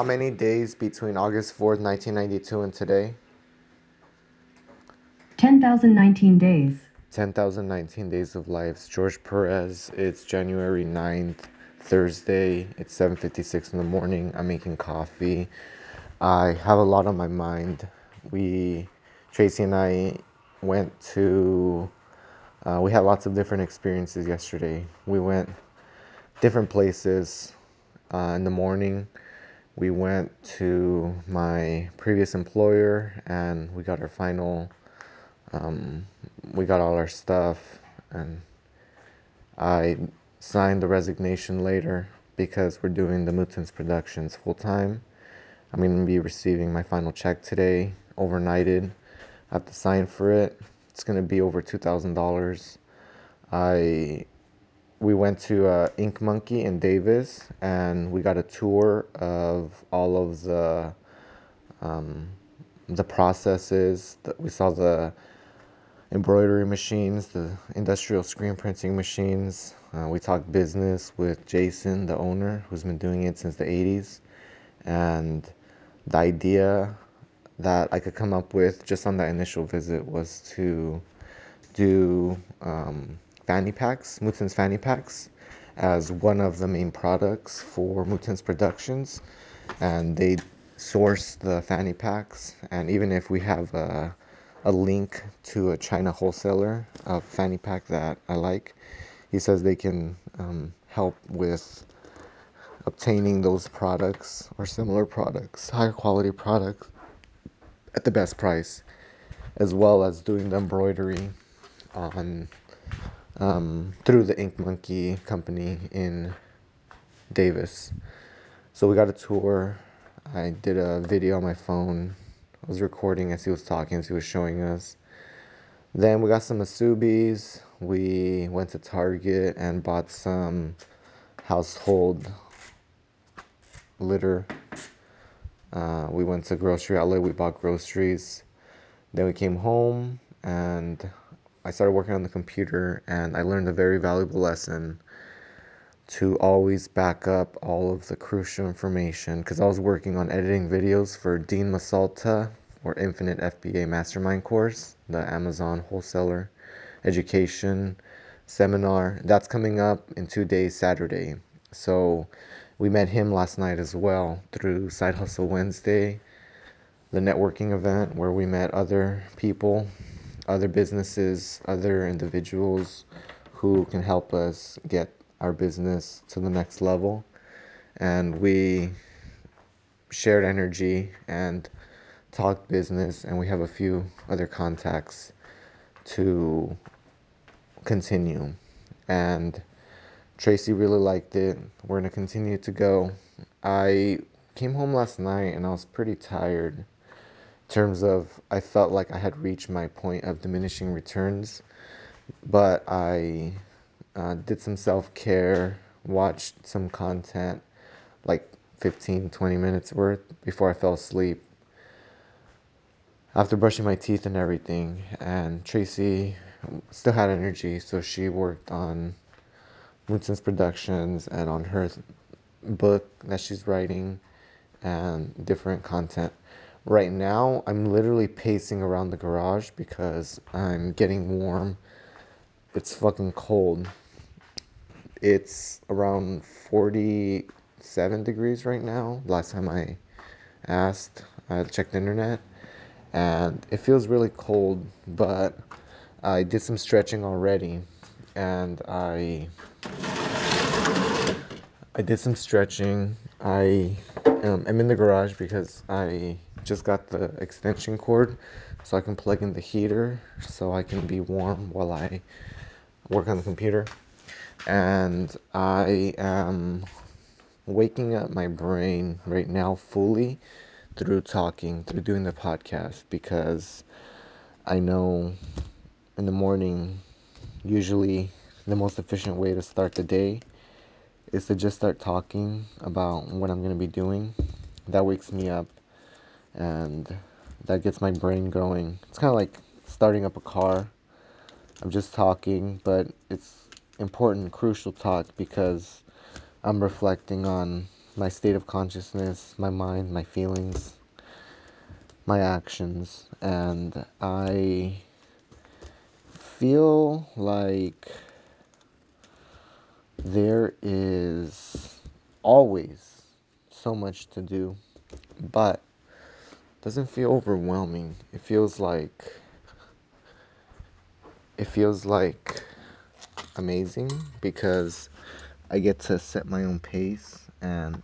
how many days between August 4th, 1992 and today? 10,019 days. 10,019 days of lives. George Perez. It's January 9th, Thursday. It's 7:56 in the morning. I'm making coffee. I have a lot on my mind. We Tracy and I went to uh, we had lots of different experiences yesterday. We went different places uh, in the morning. We went to my previous employer and we got our final, um, we got all our stuff and I signed the resignation later because we're doing the Mootens Productions full time. I'm going to be receiving my final check today, overnighted. I have to sign for it. It's going to be over $2,000. I we went to uh, Ink Monkey in Davis, and we got a tour of all of the um, the processes. We saw the embroidery machines, the industrial screen printing machines. Uh, we talked business with Jason, the owner, who's been doing it since the 80s, and the idea that I could come up with just on that initial visit was to do um, fanny packs, Mootens fanny packs, as one of the main products for Mootens Productions. And they source the fanny packs. And even if we have a, a link to a China wholesaler of fanny pack that I like, he says they can um, help with obtaining those products or similar products, higher quality products at the best price, as well as doing the embroidery on um, through the Ink Monkey company in Davis. So we got a tour. I did a video on my phone. I was recording as he was talking, as he was showing us. Then we got some Asubis. We went to Target and bought some household litter. Uh, we went to grocery outlet. We bought groceries. Then we came home and I started working on the computer and I learned a very valuable lesson to always back up all of the crucial information because I was working on editing videos for Dean Masalta or Infinite FBA Mastermind course, the Amazon wholesaler education seminar. That's coming up in two days, Saturday. So we met him last night as well through Side Hustle Wednesday, the networking event where we met other people other businesses, other individuals who can help us get our business to the next level. And we shared energy and talked business, and we have a few other contacts to continue. And Tracy really liked it. We're going to continue to go. I came home last night and I was pretty tired terms of I felt like I had reached my point of diminishing returns, but I uh, did some self care, watched some content, like 15, 20 minutes worth before I fell asleep. After brushing my teeth and everything, and Tracy still had energy, so she worked on Mootens Productions and on her book that she's writing and different content. Right now, I'm literally pacing around the garage because I'm getting warm. It's fucking cold. It's around 47 degrees right now. Last time I asked, I checked the internet, and it feels really cold, but I did some stretching already, and I I did some stretching. I um, am in the garage because I just got the extension cord so I can plug in the heater so I can be warm while I work on the computer. And I am waking up my brain right now fully through talking, through doing the podcast, because I know in the morning, usually the most efficient way to start the day is to just start talking about what I'm going to be doing. That wakes me up and that gets my brain going. It's kind of like starting up a car. I'm just talking, but it's important, crucial talk because I'm reflecting on my state of consciousness, my mind, my feelings, my actions, and I feel like there is always so much to do, but doesn't feel overwhelming. It feels like it feels like amazing because I get to set my own pace and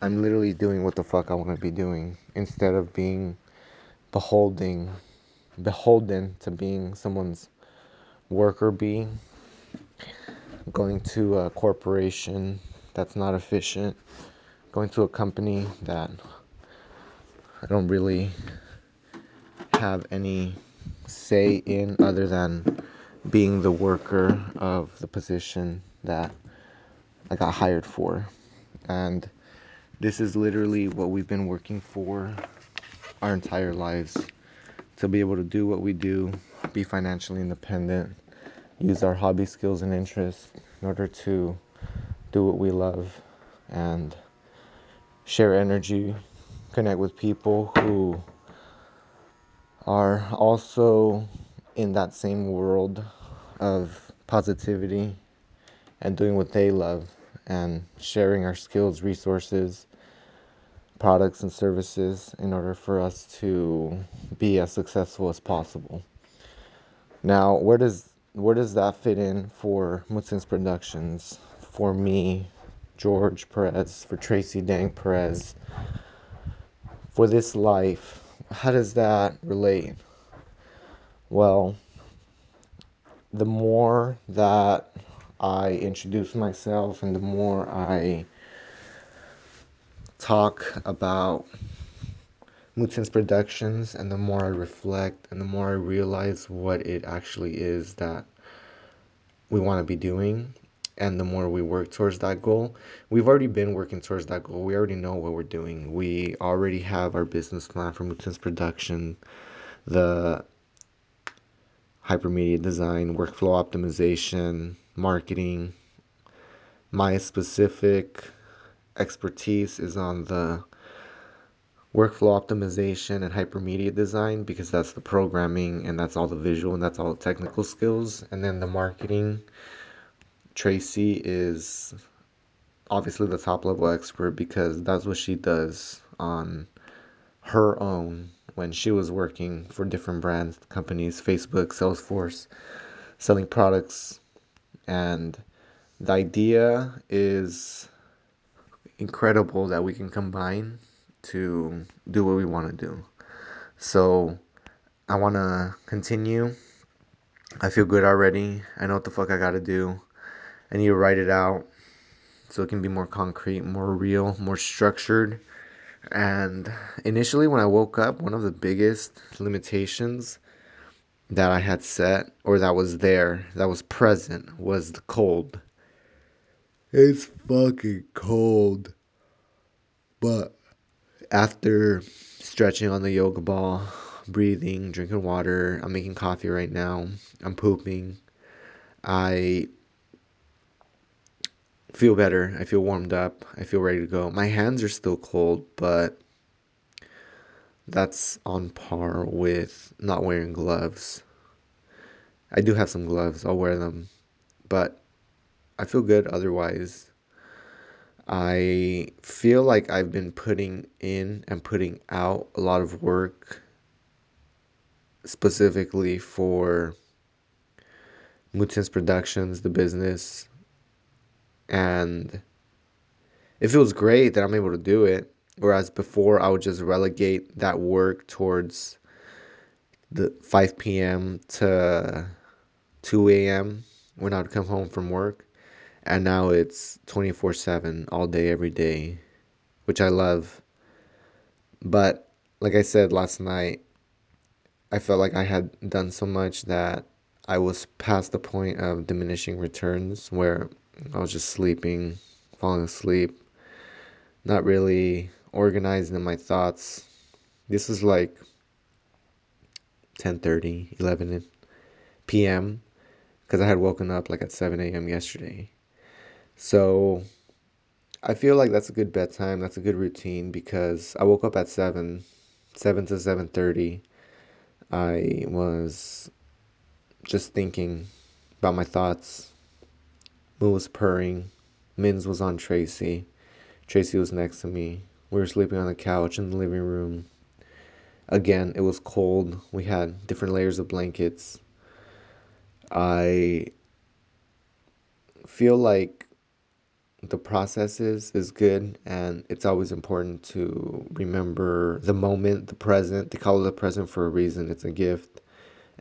I'm literally doing what the fuck I want to be doing instead of being beholding beholden to being someone's worker bee going to a corporation that's not efficient going to a company that I don't really have any say in other than being the worker of the position that I got hired for. And this is literally what we've been working for our entire lives to be able to do what we do, be financially independent, use our hobby skills and interests in order to do what we love and share energy, connect with people who are also in that same world of positivity and doing what they love and sharing our skills, resources, products, and services in order for us to be as successful as possible. Now, where does where does that fit in for Mootens Productions? For me, George Perez, for Tracy Dang Perez, for this life, how does that relate? Well, the more that I introduce myself and the more I talk about Mootens Productions and the more I reflect and the more I realize what it actually is that we want to be doing and the more we work towards that goal, we've already been working towards that goal. We already know what we're doing. We already have our business plan for Mootens Production, the hypermedia design, workflow optimization, marketing. My specific expertise is on the workflow optimization and hypermedia design because that's the programming and that's all the visual and that's all the technical skills. And then the marketing, Tracy is obviously the top level expert because that's what she does on her own when she was working for different brands, companies, Facebook, Salesforce, selling products. And the idea is incredible that we can combine to do what we want to do. So I want to continue. I feel good already. I know what the fuck I got to do. Need to write it out so it can be more concrete, more real, more structured. And initially, when I woke up, one of the biggest limitations that I had set or that was there, that was present, was the cold. It's fucking cold. But after stretching on the yoga ball, breathing, drinking water, I'm making coffee right now, I'm pooping, I feel better. I feel warmed up. I feel ready to go. My hands are still cold, but that's on par with not wearing gloves. I do have some gloves, I'll wear them, but I feel good otherwise. I feel like I've been putting in and putting out a lot of work specifically for Mootens Productions, the business, and it feels great that I'm able to do it. Whereas before, I would just relegate that work towards the 5 p.m. to 2 a.m. when I would come home from work. And now it's 24 7, all day, every day, which I love. But like I said last night, I felt like I had done so much that I was past the point of diminishing returns where I was just sleeping, falling asleep, not really organizing in my thoughts. This was like 10:30, 11 p.m. because I had woken up like at 7 a.m. yesterday. So I feel like that's a good bedtime. That's a good routine because I woke up at 7, 7 to 7:30. I was just thinking about my thoughts. Moo was purring. Mins was on Tracy. Tracy was next to me. We were sleeping on the couch in the living room. Again, it was cold. We had different layers of blankets. I feel like the process is is good and it's always important to remember the moment the present they call it the present for a reason it's a gift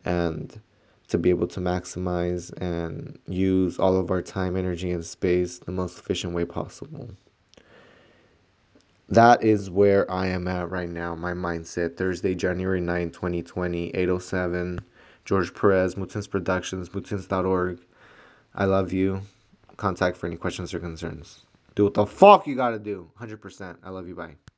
and to be able to maximize and use all of our time energy and space the most efficient way possible that is where i am at right now my mindset thursday january 9 2020 807 george perez mootens productions mootens.org i love you contact for any questions or concerns. Do what the fuck you gotta do. 100%. I love you. Bye.